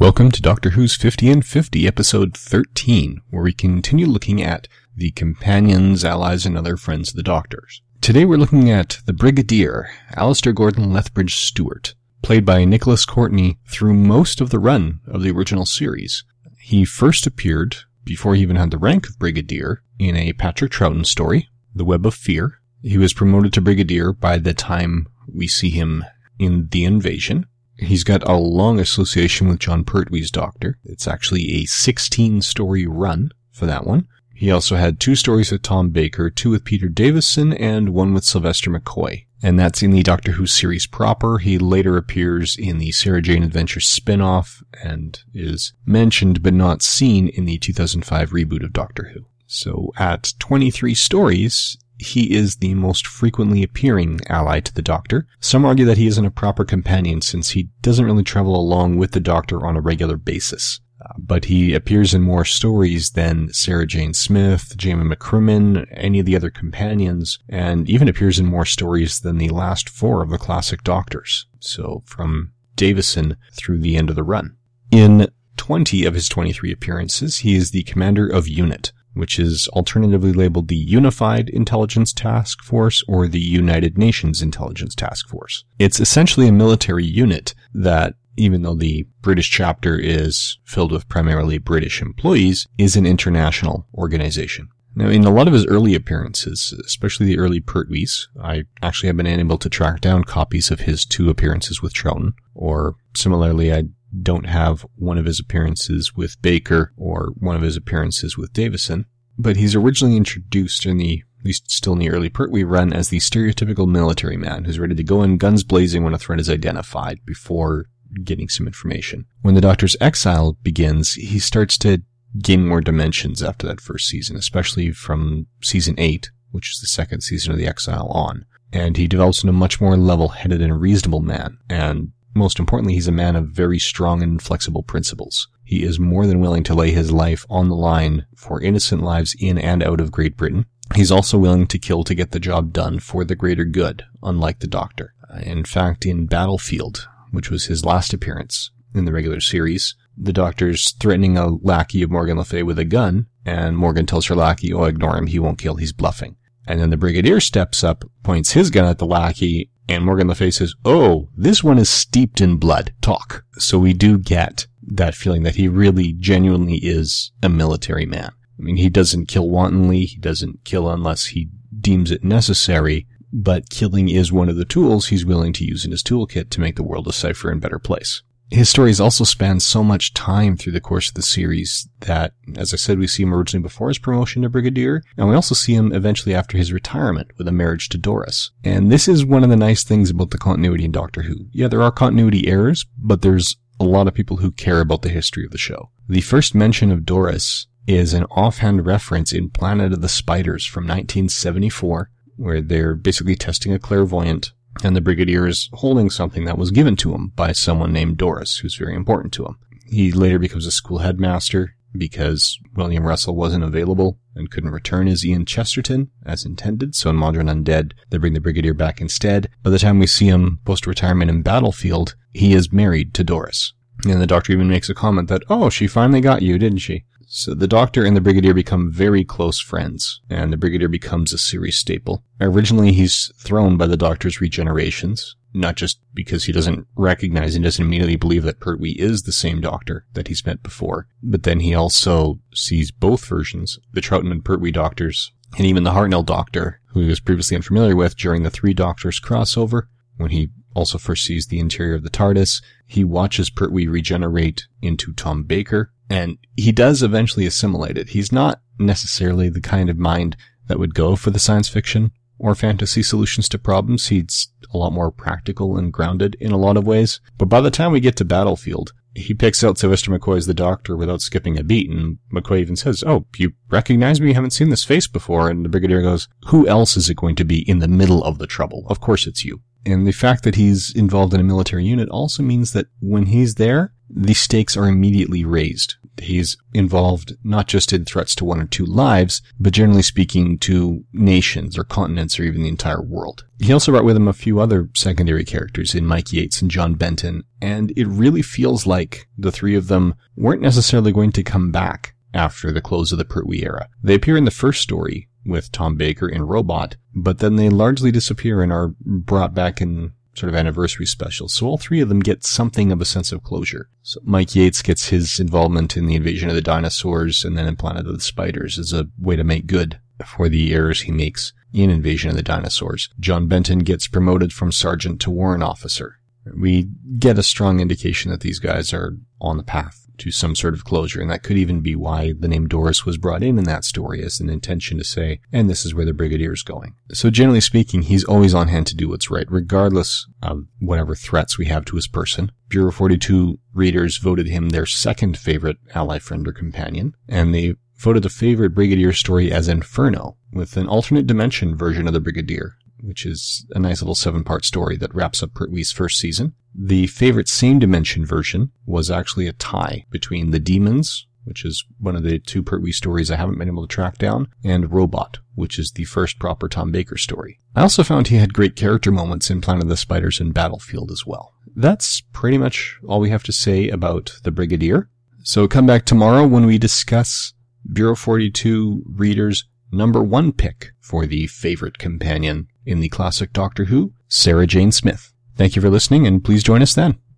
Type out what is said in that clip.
Welcome to Doctor Who's 50 and 50, episode 13, where we continue looking at the companions, allies, and other friends of the Doctors. Today we're looking at the Brigadier, Alistair Gordon Lethbridge Stewart, played by Nicholas Courtney through most of the run of the original series. He first appeared, before he even had the rank of Brigadier, in a Patrick Troughton story, The Web of Fear. He was promoted to Brigadier by the time we see him in The Invasion. He's got a long association with Jon Pertwee's Doctor. It's actually a 16 story run for that one. He also had two stories with Tom Baker, two with Peter Davison, and one with Sylvester McCoy. And that's in the Doctor Who series proper. He later appears in the Sarah Jane Adventures spin-off and is mentioned but not seen in the 2005 reboot of Doctor Who. So at 23 stories, he is the most frequently appearing ally to the Doctor. Some argue that he isn't a proper companion since he doesn't really travel along with the Doctor on a regular basis. Uh, but he appears in more stories than Sarah Jane Smith, Jamie McCrimmon, any of the other companions, and even appears in more stories than the last four of the classic Doctors. So from Davison through the end of the run. In 20 of his 23 appearances, he is the commander of UNIT, which is alternatively labeled the Unified Intelligence Task Force or the United Nations Intelligence Task Force. It's essentially a military unit that even though the British chapter is filled with primarily British employees, is an international organization. Now, in a lot of his early appearances, especially the early Pertwees, I actually have been unable to track down copies of his two appearances with Troughton, or similarly, I don't have one of his appearances with Baker or one of his appearances with Davison, but he's originally introduced in the at least still in the early Pertwee run as the stereotypical military man who's ready to go in guns blazing when a threat is identified before getting some information. When the Doctor's exile begins, he starts to gain more dimensions after that first season, especially from season 8, which is the second season of the exile on. And he develops into a much more level-headed and reasonable man. And most importantly, he's a man of very strong and flexible principles. He is more than willing to lay his life on the line for innocent lives in and out of Great Britain. He's also willing to kill to get the job done for the greater good, unlike the Doctor. Uh, in fact, in Battlefield, which was his last appearance in the regular series. The doctor's threatening a lackey of Morgan Le Fay with a gun, and Morgan tells her lackey, oh, ignore him, he won't kill, he's bluffing. And then the brigadier steps up, points his gun at the lackey, and Morgan Le Fay says, oh, this one is steeped in blood. Talk. So we do get that feeling that he really genuinely is a military man. I mean, he doesn't kill wantonly, he doesn't kill unless he deems it necessary, but killing is one of the tools he's willing to use in his toolkit to make the world a safer and better place. His stories also span so much time through the course of the series that, as I said, we see him originally before his promotion to Brigadier, and we also see him eventually after his retirement with a marriage to Doris. And this is one of the nice things about the continuity in Doctor Who. Yeah, there are continuity errors, but there's a lot of people who care about the history of the show. The first mention of Doris is an offhand reference in Planet of the Spiders from 1974 where they're basically testing a clairvoyant and the brigadier is holding something that was given to him by someone named Doris, who's very important to him. He later becomes a school headmaster because William Russell wasn't available and couldn't return as Ian Chesterton as intended. So in Mawdryn Undead, they bring the Brigadier back instead. By the time we see him post-retirement in Battlefield, he is married to Doris. And the doctor even makes a comment that, oh, she finally got you, didn't she? So the Doctor and the Brigadier become very close friends, and the Brigadier becomes a series staple. Originally, he's thrown by the Doctor's regenerations, not just because he doesn't recognize and doesn't immediately believe that Pertwee is the same Doctor that he's met before, but then he also sees both versions, the Troughton and Pertwee Doctors, and even the Hartnell Doctor, who he was previously unfamiliar with during the Three Doctors crossover, when he also first sees the interior of the TARDIS. He watches Pertwee regenerate into Tom Baker, and he does eventually assimilate it. He's not necessarily the kind of mind that would go for the science fiction or fantasy solutions to problems. He's a lot more practical and grounded in a lot of ways. But by the time we get to Battlefield, he picks out Sylvester McCoy as the doctor without skipping a beat, and McCoy even says, Oh, you recognize me? You haven't seen this face before. And the Brigadier goes, Who else is it going to be in the middle of the trouble? Of course it's you. And the fact that he's involved in a military unit also means that when he's there, the stakes are immediately raised He's involved not just in threats to one or two lives, but generally speaking to nations or continents or even the entire world. He also brought with him a few other secondary characters in Mike Yates and John Benton, and it really feels like the three of them weren't necessarily going to come back after the close of the Pertwee era. They appear in the first story with Tom Baker in Robot, but then they largely disappear and are brought back in sort of anniversary special. So all three of them get something of a sense of closure. So Mike Yates gets his involvement in the invasion of the dinosaurs and then in Planet of the Spiders as a way to make good for the errors he makes in Invasion of the Dinosaurs. John Benton gets promoted from sergeant to warrant officer. We get a strong indication that these guys are on the path to some sort of closure. And that could even be why the name Doris was brought in in that story as an intention to say, and this is where the Brigadier is going. So generally speaking, he's always on hand to do what's right, regardless of whatever threats we have to his person. Bureau 42 readers voted him their second favorite ally, friend, or companion, and they voted the favorite Brigadier story as Inferno, with an alternate dimension version of the Brigadier, which is a nice little seven part story that wraps up Pertwee's first season. The favorite same dimension version was actually a tie between The Demons, which is one of the two Pertwee stories I haven't been able to track down, and Robot, which is the first proper Tom Baker story. I also found he had great character moments in Planet of the Spiders and Battlefield as well. That's pretty much all we have to say about the Brigadier. So come back tomorrow when we discuss Bureau 42 readers' number one pick for the favorite companion in the classic Doctor Who, Sarah Jane Smith. Thank you for listening and please join us then.